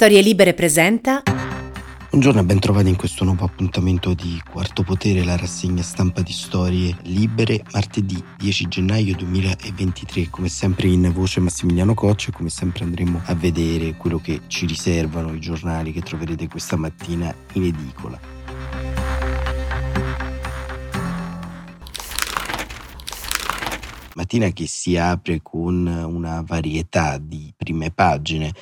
Storie Libere presenta. Buongiorno e ben trovati in questo nuovo appuntamento di Quarto Potere, la rassegna stampa di Storie Libere, martedì 10 gennaio 2023. Come sempre in voce Massimiliano Coccia come sempre andremo a vedere quello che ci riservano i giornali che troverete questa mattina in edicola. Mattina che si apre con una varietà di prime pagine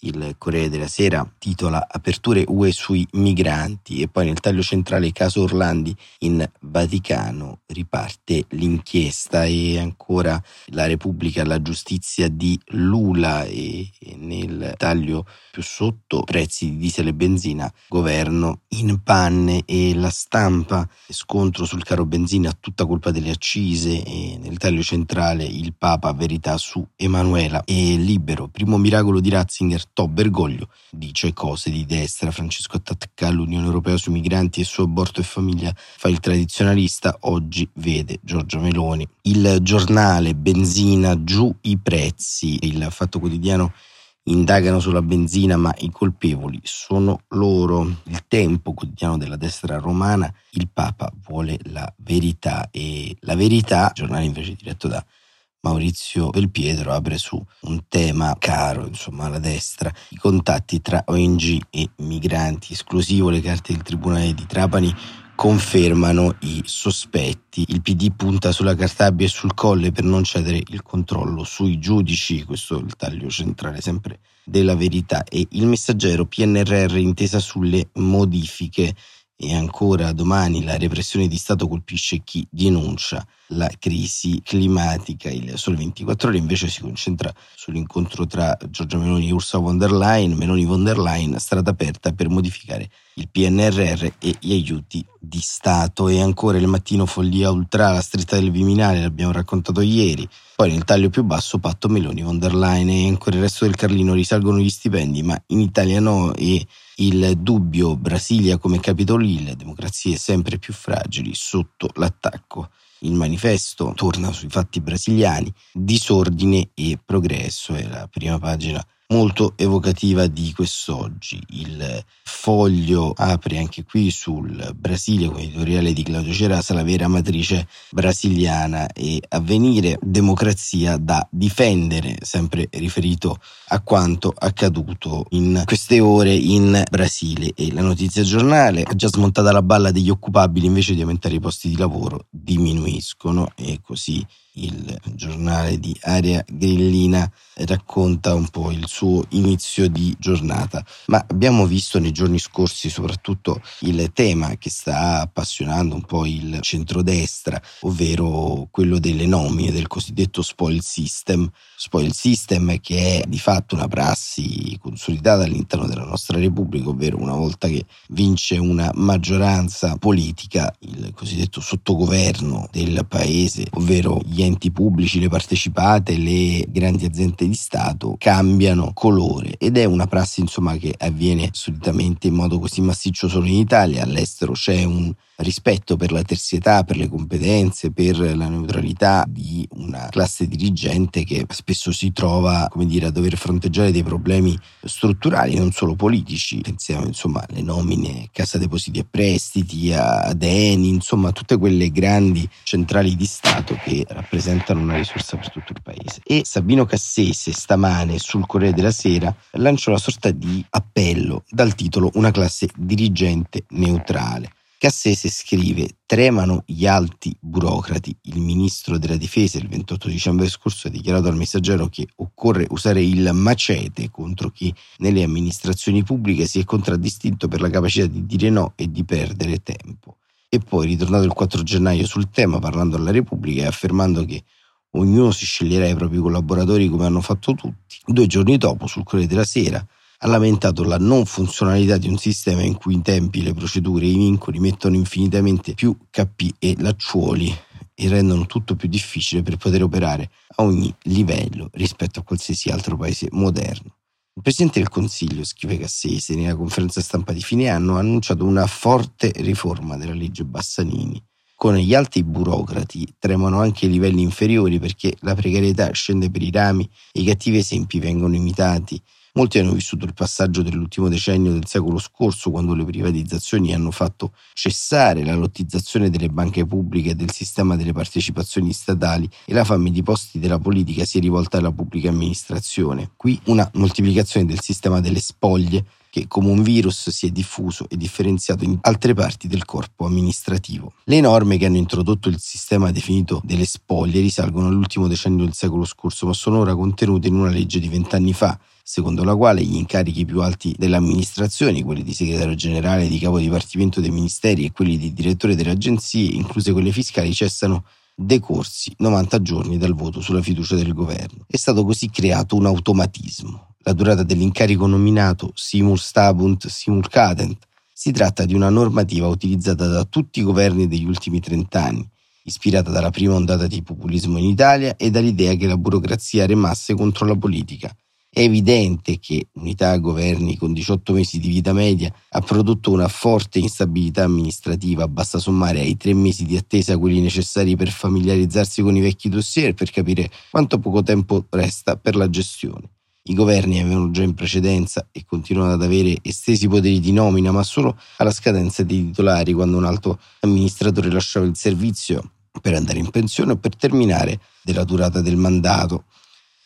il Corriere della Sera titola Aperture UE sui migranti e poi nel taglio centrale caso Orlandi in Vaticano riparte l'inchiesta e ancora la Repubblica la giustizia di Lula e nel taglio più sotto prezzi di diesel e benzina governo in panne e la stampa scontro sul caro benzina tutta colpa delle accise e nel taglio centrale il Papa verità su Emanuela e libero. Primo miracolo di Ratzinger Bergoglio dice cose di destra, Francesco attacca l'Unione Europea sui migranti e su aborto e famiglia fa il tradizionalista, oggi vede Giorgio Meloni. Il giornale Benzina giù i prezzi, il Fatto Quotidiano indagano sulla benzina, ma i colpevoli sono loro. Il tempo quotidiano della destra romana, il Papa vuole la verità e la verità, giornale invece diretto da Maurizio Belpietro apre su un tema caro insomma alla destra, i contatti tra ONG e migranti, esclusivo. Le carte del Tribunale di Trapani confermano i sospetti. Il PD punta sulla Cartabia e sul Colle per non cedere il controllo sui giudici, questo è il taglio centrale sempre della verità. E il messaggero PNRR intesa sulle modifiche. E ancora domani la repressione di Stato colpisce chi denuncia la crisi climatica. Il Sole 24 Ore invece si concentra sull'incontro tra Giorgia Meloni e Ursula von der Leyen. Meloni von der Leyen, strada aperta per modificare il PNRR e gli aiuti di Stato. E ancora il mattino follia ultra, la stretta del Viminale, l'abbiamo raccontato ieri. Poi nel taglio più basso patto Meloni von der Leyen e ancora il resto del Carlino risalgono gli stipendi, ma in Italia no e il dubbio Brasilia come Capitol Hill, democrazie sempre più fragili sotto l'attacco. Il manifesto torna sui fatti brasiliani, disordine e progresso è la prima pagina molto evocativa di quest'oggi. Il foglio apre anche qui sul Brasile con editoriale di Claudio Cerasa, la vera matrice brasiliana e avvenire democrazia da difendere, sempre riferito a quanto accaduto in queste ore in Brasile. E la notizia giornale ha già smontata la balla degli occupabili invece di aumentare i posti di lavoro diminuiscono e così il giornale di Aria Grillina racconta un po' il suo inizio di giornata. Ma abbiamo visto nei giorni scorsi soprattutto il tema che sta appassionando un po' il centrodestra, ovvero quello delle nomine del cosiddetto spoil system. Spoil system che è di fatto una prassi consolidata all'interno della nostra Repubblica, ovvero una volta che vince una maggioranza politica, il cosiddetto sottogoverno del paese, ovvero gli enti pubblici, le partecipate, le grandi aziende di Stato cambiano colore. Ed è una prassi insomma che avviene solitamente in modo così massiccio solo in Italia, all'estero c'è un rispetto per la terzietà, per le competenze, per la neutralità di una classe dirigente che spesso si trova, dire, a dover fronteggiare dei problemi strutturali, non solo politici. Pensiamo, insomma, alle nomine Cassa Depositi e Prestiti, ad Eni, insomma, tutte quelle grandi centrali di Stato che rappresentano una risorsa per tutto il paese. E Sabino Cassese stamane sul Corriere della Sera lancia una sorta di appello dal titolo Una classe dirigente neutrale. Cassese scrive: Tremano gli alti burocrati. Il ministro della difesa il 28 dicembre scorso ha dichiarato al messaggero che occorre usare il macete contro chi nelle amministrazioni pubbliche si è contraddistinto per la capacità di dire no e di perdere tempo. E poi, ritornato il 4 gennaio sul tema, parlando alla Repubblica e affermando che ognuno si sceglierà i propri collaboratori come hanno fatto tutti, due giorni dopo, sul Corriere della Sera, ha lamentato la non funzionalità di un sistema in cui i tempi, le procedure e i vincoli mettono infinitamente più capì e lacciuoli e rendono tutto più difficile per poter operare a ogni livello rispetto a qualsiasi altro paese moderno. Il Presidente del Consiglio, scrive Cassese, nella conferenza stampa di fine anno ha annunciato una forte riforma della legge Bassanini. Con gli alti burocrati tremano anche i livelli inferiori perché la precarietà scende per i rami e i cattivi esempi vengono imitati Molti hanno vissuto il passaggio dell'ultimo decennio del secolo scorso, quando le privatizzazioni hanno fatto cessare la lottizzazione delle banche pubbliche e del sistema delle partecipazioni statali e la fame di posti della politica si è rivolta alla pubblica amministrazione. Qui una moltiplicazione del sistema delle spoglie che come un virus si è diffuso e differenziato in altre parti del corpo amministrativo. Le norme che hanno introdotto il sistema definito delle spoglie risalgono all'ultimo decennio del secolo scorso, ma sono ora contenute in una legge di vent'anni fa, secondo la quale gli incarichi più alti delle amministrazioni, quelli di segretario generale, di capo dipartimento dei ministeri e quelli di direttore delle agenzie, incluse quelle fiscali, cessano decorsi 90 giorni dal voto sulla fiducia del governo. È stato così creato un automatismo la durata dell'incarico nominato simul stabunt simul cadent. Si tratta di una normativa utilizzata da tutti i governi degli ultimi trent'anni, ispirata dalla prima ondata di populismo in Italia e dall'idea che la burocrazia remasse contro la politica. È evidente che unità a governi con 18 mesi di vita media ha prodotto una forte instabilità amministrativa, basta sommare ai tre mesi di attesa quelli necessari per familiarizzarsi con i vecchi dossier per capire quanto poco tempo resta per la gestione. I governi avevano già in precedenza e continuano ad avere estesi poteri di nomina, ma solo alla scadenza dei titolari quando un alto amministratore lasciava il servizio per andare in pensione o per terminare della durata del mandato.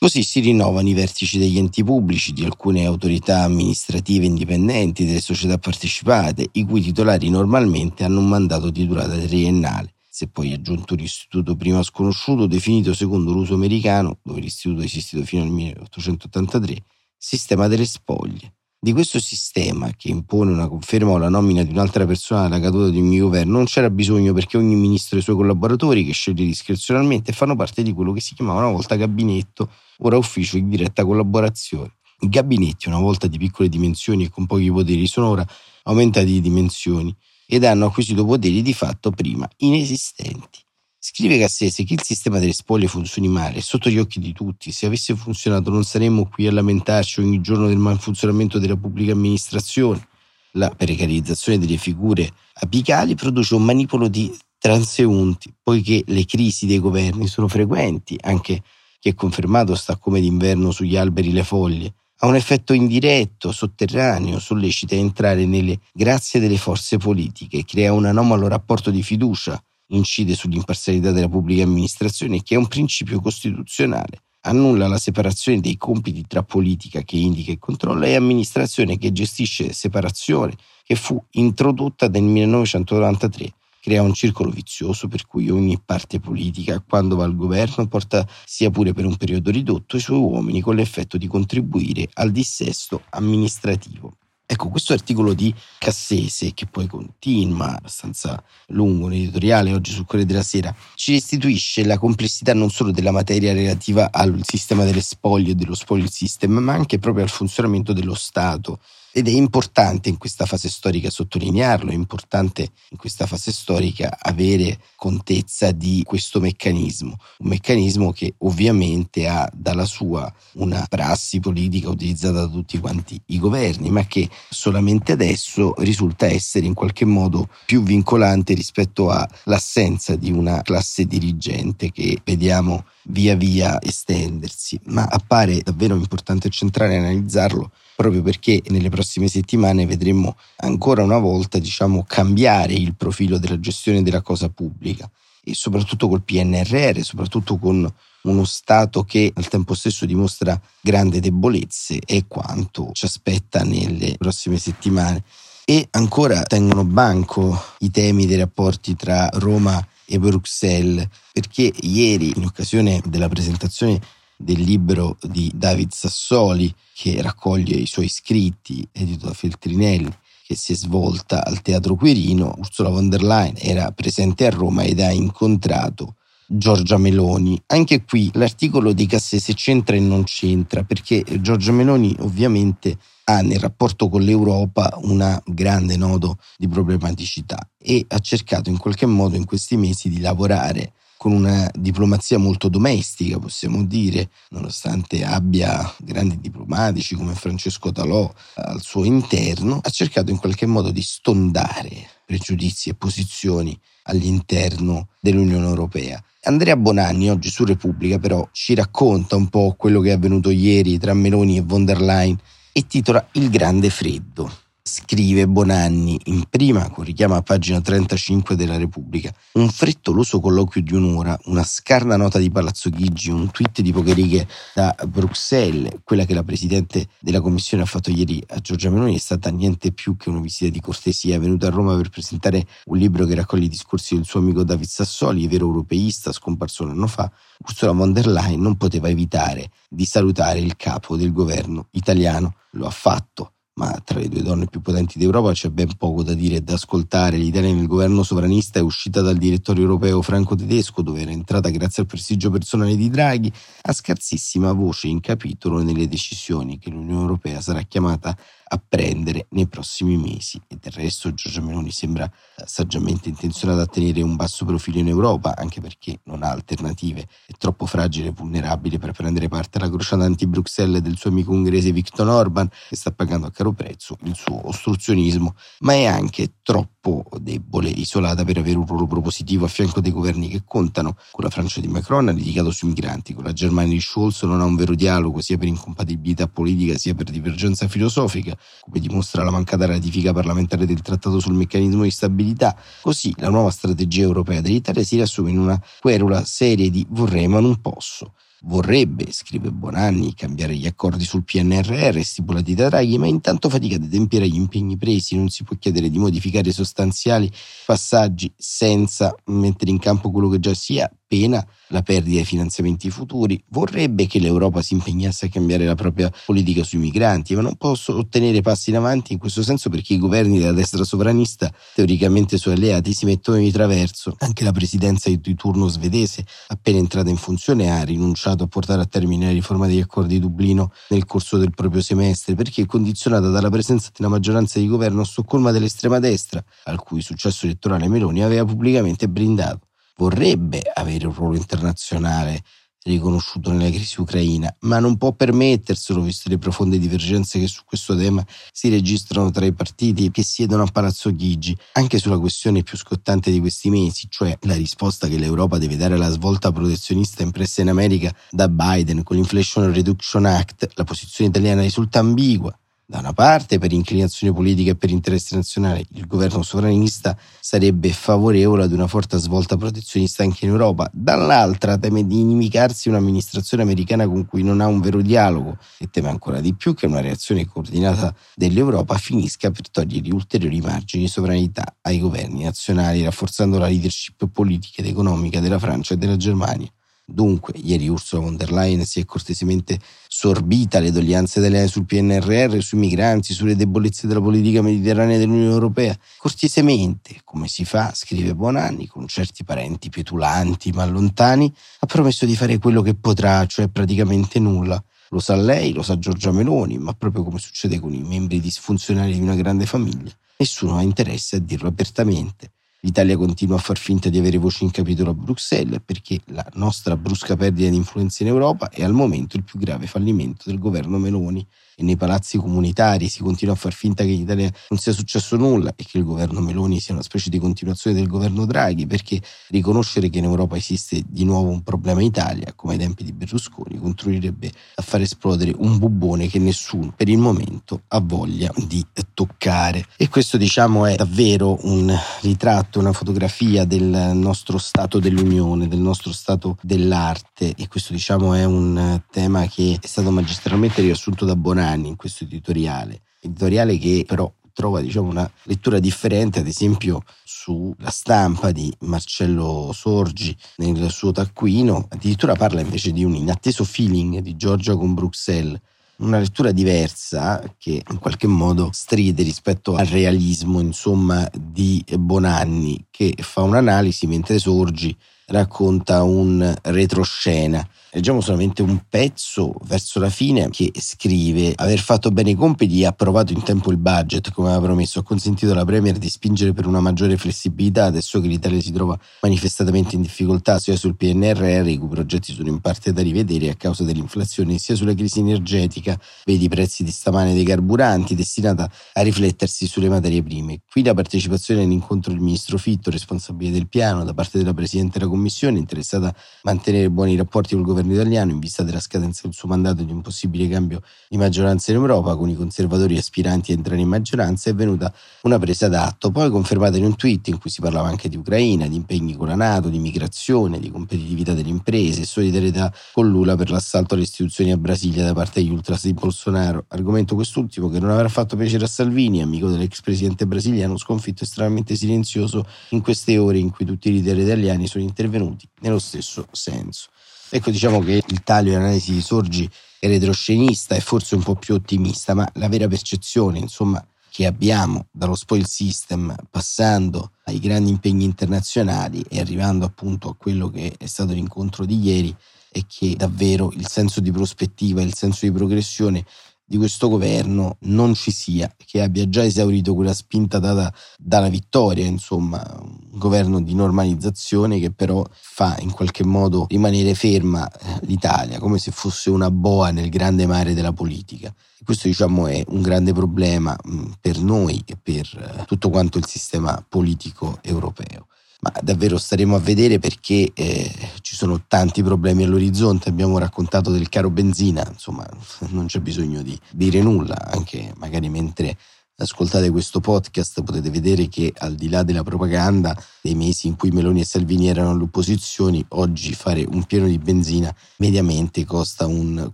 Così si rinnovano i vertici degli enti pubblici, di alcune autorità amministrative indipendenti, delle società partecipate, i cui titolari normalmente hanno un mandato di durata triennale è poi aggiunto un istituto prima sconosciuto definito secondo l'uso americano, dove l'istituto è esistito fino al 1883, sistema delle spoglie. Di questo sistema, che impone una conferma o la nomina di un'altra persona alla caduta di mio governo, non c'era bisogno perché ogni ministro e i suoi collaboratori, che sceglie discrezionalmente, fanno parte di quello che si chiamava una volta gabinetto, ora ufficio in diretta collaborazione. I gabinetti, una volta di piccole dimensioni e con pochi poteri, sono ora aumentati di dimensioni ed hanno acquisito poteri di fatto prima inesistenti. Scrive Cassese che il sistema delle spoglie funzioni male, è sotto gli occhi di tutti. Se avesse funzionato non saremmo qui a lamentarci ogni giorno del malfunzionamento della pubblica amministrazione. La precarizzazione delle figure apicali produce un manipolo di transeunti, poiché le crisi dei governi sono frequenti, anche chi è confermato sta come d'inverno sugli alberi le foglie, ha un effetto indiretto, sotterraneo, sollecita a entrare nelle grazie delle forze politiche, crea un anomalo rapporto di fiducia, incide sull'imparzialità della pubblica amministrazione che è un principio costituzionale, annulla la separazione dei compiti tra politica che indica e controlla e amministrazione che gestisce separazione che fu introdotta nel 1993 crea un circolo vizioso per cui ogni parte politica, quando va al governo, porta, sia pure per un periodo ridotto, i suoi uomini con l'effetto di contribuire al dissesto amministrativo. Ecco, questo articolo di Cassese, che poi continua, abbastanza lungo, un editoriale oggi sul Corriere della Sera, ci restituisce la complessità non solo della materia relativa al sistema delle spoglie e dello spoil system, ma anche proprio al funzionamento dello Stato ed è importante in questa fase storica sottolinearlo, è importante in questa fase storica avere contezza di questo meccanismo, un meccanismo che ovviamente ha dalla sua una prassi politica utilizzata da tutti quanti i governi, ma che solamente adesso risulta essere in qualche modo più vincolante rispetto all'assenza di una classe dirigente che vediamo via via estendersi, ma appare davvero importante e centrale analizzarlo proprio perché nelle prossime settimane vedremo ancora una volta diciamo, cambiare il profilo della gestione della cosa pubblica e soprattutto col PNRR, soprattutto con uno Stato che al tempo stesso dimostra grandi debolezze e quanto ci aspetta nelle prossime settimane. E ancora tengono banco i temi dei rapporti tra Roma e Bruxelles, perché ieri, in occasione della presentazione del libro di David Sassoli che raccoglie i suoi scritti, edito da Feltrinelli, che si è svolta al Teatro Quirino, Ursula von der Leyen era presente a Roma ed ha incontrato Giorgia Meloni. Anche qui l'articolo di Cassese c'entra e non c'entra, perché Giorgia Meloni ovviamente ha nel rapporto con l'Europa un grande nodo di problematicità e ha cercato in qualche modo in questi mesi di lavorare con una diplomazia molto domestica, possiamo dire, nonostante abbia grandi diplomatici come Francesco Talò al suo interno, ha cercato in qualche modo di stondare pregiudizi e posizioni all'interno dell'Unione Europea. Andrea Bonanni oggi su Repubblica però ci racconta un po' quello che è avvenuto ieri tra Meloni e von der Leyen e titola Il grande freddo scrive Bonanni in prima, con richiamo a pagina 35 della Repubblica, un frettoloso colloquio di un'ora, una scarna nota di Palazzo Chigi, un tweet di poche righe da Bruxelles, quella che la Presidente della Commissione ha fatto ieri a Giorgia Meloni è stata niente più che una visita di cortesia, venuta a Roma per presentare un libro che raccoglie i discorsi del suo amico David Sassoli, vero europeista, scomparso un anno fa. Ursula von der Leyen non poteva evitare di salutare il capo del governo italiano. Lo ha fatto ma tra le due donne più potenti d'Europa c'è ben poco da dire e da ascoltare. L'Italia nel governo sovranista è uscita dal direttorio europeo franco-tedesco, dove era entrata grazie al prestigio personale di Draghi, a scarsissima voce in capitolo nelle decisioni che l'Unione Europea sarà chiamata a prendere nei prossimi mesi. E del resto Giorgia Meloni sembra eh, saggiamente intenzionata a tenere un basso profilo in Europa anche perché non ha alternative, è troppo fragile e vulnerabile per prendere parte alla crociata anti-Bruxelles del suo amico ungherese Viktor Orban che sta pagando a caro prezzo il suo ostruzionismo, ma è anche troppo debole e isolata per avere un ruolo propositivo a fianco dei governi che contano. Con la Francia di Macron ha litigato sui migranti, con la Germania di Scholz non ha un vero dialogo sia per incompatibilità politica sia per divergenza filosofica come dimostra la mancata ratifica parlamentare del Trattato sul meccanismo di stabilità. Così la nuova strategia europea dell'Italia si riassume in una querula serie di vorrei ma non posso. Vorrebbe, scrive Bonanni, cambiare gli accordi sul PNRR stipulati da Draghi, ma intanto fatica ad adempiere agli impegni presi, non si può chiedere di modificare sostanziali passaggi senza mettere in campo quello che già sia pena la perdita dei finanziamenti futuri, vorrebbe che l'Europa si impegnasse a cambiare la propria politica sui migranti, ma non posso ottenere passi in avanti in questo senso perché i governi della destra sovranista, teoricamente suoi alleati, si mettono di traverso. Anche la presidenza di turno svedese, appena entrata in funzione, ha rinunciato a portare a termine la riforma degli accordi di Dublino nel corso del proprio semestre perché è condizionata dalla presenza di una maggioranza di governo a Stoccolma dell'estrema destra, al cui successo elettorale Meloni aveva pubblicamente brindato vorrebbe avere un ruolo internazionale riconosciuto nella crisi ucraina, ma non può permetterselo visto le profonde divergenze che su questo tema si registrano tra i partiti che siedono a Palazzo Chigi, anche sulla questione più scottante di questi mesi, cioè la risposta che l'Europa deve dare alla svolta protezionista impressa in America da Biden con l'Inflation Reduction Act, la posizione italiana risulta ambigua. Da una parte, per inclinazione politica e per interesse nazionale, il governo sovranista sarebbe favorevole ad una forte svolta protezionista anche in Europa, dall'altra teme di inimicarsi un'amministrazione americana con cui non ha un vero dialogo e teme ancora di più che una reazione coordinata dell'Europa finisca per togliere ulteriori margini di sovranità ai governi nazionali, rafforzando la leadership politica ed economica della Francia e della Germania. Dunque, ieri Ursula von der Leyen si è cortesemente sorbita le doglianze italiane sul PNRR, sui migranti, sulle debolezze della politica mediterranea dell'Unione Europea. Cortesemente, come si fa, scrive Bonanni, con certi parenti petulanti ma lontani, ha promesso di fare quello che potrà, cioè praticamente nulla. Lo sa lei, lo sa Giorgia Meloni, ma proprio come succede con i membri disfunzionali di una grande famiglia, nessuno ha interesse a dirlo apertamente. L'Italia continua a far finta di avere voce in capitolo a Bruxelles perché la nostra brusca perdita di influenza in Europa è al momento il più grave fallimento del governo Meloni e nei palazzi comunitari si continua a far finta che in Italia non sia successo nulla e che il governo Meloni sia una specie di continuazione del governo Draghi, perché riconoscere che in Europa esiste di nuovo un problema Italia, come ai tempi di Berlusconi, contribuirebbe a far esplodere un bubbone che nessuno per il momento ha voglia di toccare. E questo diciamo è davvero un ritratto, una fotografia del nostro stato dell'Unione, del nostro stato dell'arte e questo diciamo è un tema che è stato magistralmente riassunto da Bonanni anni in questo editoriale, editoriale che però trova diciamo, una lettura differente, ad esempio sulla stampa di Marcello Sorgi nel suo taccuino, addirittura parla invece di un inatteso feeling di Giorgia con Bruxelles, una lettura diversa che in qualche modo stride rispetto al realismo insomma di Bonanni che fa un'analisi mentre Sorgi racconta un retroscena Leggiamo solamente un pezzo verso la fine che scrive aver fatto bene i compiti e approvato in tempo il budget come aveva promesso, ha consentito alla Premier di spingere per una maggiore flessibilità adesso che l'Italia si trova manifestamente in difficoltà sia sul PNRR, i cui progetti sono in parte da rivedere a causa dell'inflazione, sia sulla crisi energetica, vedi i prezzi di stamane dei carburanti, destinata a riflettersi sulle materie prime. Qui la partecipazione all'incontro del ministro Fitto, responsabile del piano, da parte della Presidente della Commissione, interessata a mantenere buoni rapporti col governo governo italiano in vista della scadenza del suo mandato di un possibile cambio di maggioranza in Europa con i conservatori aspiranti a entrare in maggioranza è venuta una presa d'atto, poi confermata in un tweet in cui si parlava anche di Ucraina, di impegni con la Nato, di migrazione, di competitività delle imprese e solidarietà con Lula per l'assalto alle istituzioni a Brasilia da parte degli ultras di Bolsonaro, argomento quest'ultimo che non avrà fatto piacere a Salvini, amico dell'ex presidente brasiliano, sconfitto estremamente silenzioso in queste ore in cui tutti i leader italiani sono intervenuti nello stesso senso. Ecco, diciamo che il taglio e l'analisi di Sorgi è retroscenista e forse un po' più ottimista, ma la vera percezione, insomma, che abbiamo dallo spoil system passando ai grandi impegni internazionali e arrivando appunto a quello che è stato l'incontro di ieri è che davvero il senso di prospettiva, il senso di progressione di questo governo non ci sia, che abbia già esaurito quella spinta data dalla vittoria, insomma, un governo di normalizzazione che però fa in qualche modo rimanere ferma eh, l'Italia, come se fosse una boa nel grande mare della politica. Questo diciamo è un grande problema per noi e per eh, tutto quanto il sistema politico europeo ma davvero staremo a vedere perché eh, ci sono tanti problemi all'orizzonte. Abbiamo raccontato del caro benzina, insomma, non c'è bisogno di dire nulla, anche magari mentre ascoltate questo podcast potete vedere che al di là della propaganda dei mesi in cui Meloni e Salvini erano all'opposizione, oggi fare un pieno di benzina mediamente costa un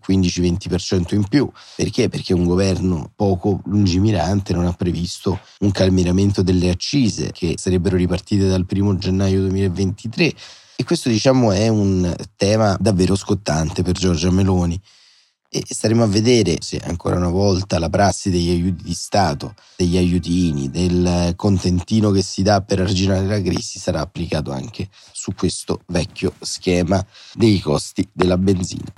15-20% in più. Perché? Perché un governo poco lungimirante non ha previsto un calmieramento delle accise che sarebbero ripartite dal 1 gennaio 2023. E questo diciamo è un tema davvero scottante per Giorgia Meloni e staremo a vedere se ancora una volta la prassi degli aiuti di Stato, degli aiutini, del contentino che si dà per arginare la crisi sarà applicato anche su questo vecchio schema dei costi della benzina.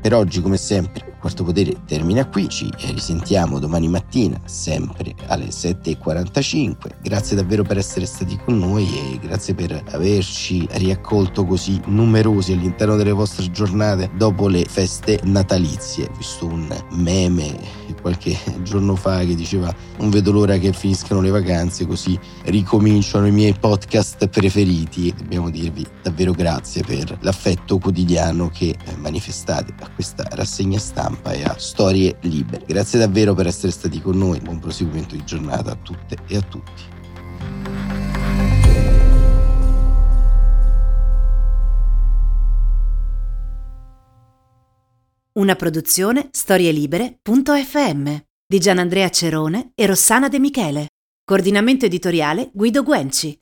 Per oggi, come sempre, Quarto Potere termina qui, ci risentiamo domani mattina, sempre alle 7.45. Grazie davvero per essere stati con noi e grazie per averci riaccolto così numerosi all'interno delle vostre giornate dopo le feste natalizie. Ho visto un meme qualche giorno fa che diceva non vedo l'ora che finiscano le vacanze così ricominciano i miei podcast preferiti. Dobbiamo dirvi davvero grazie per l'affetto quotidiano che manifestate a questa rassegna stampa stampa e a storie libere. Grazie davvero per essere stati con noi, buon proseguimento di giornata a tutte e a tutti. Una produzione storielibere.fm di Gianandrea Cerone e Rossana De Michele. Coordinamento editoriale Guido Guenci.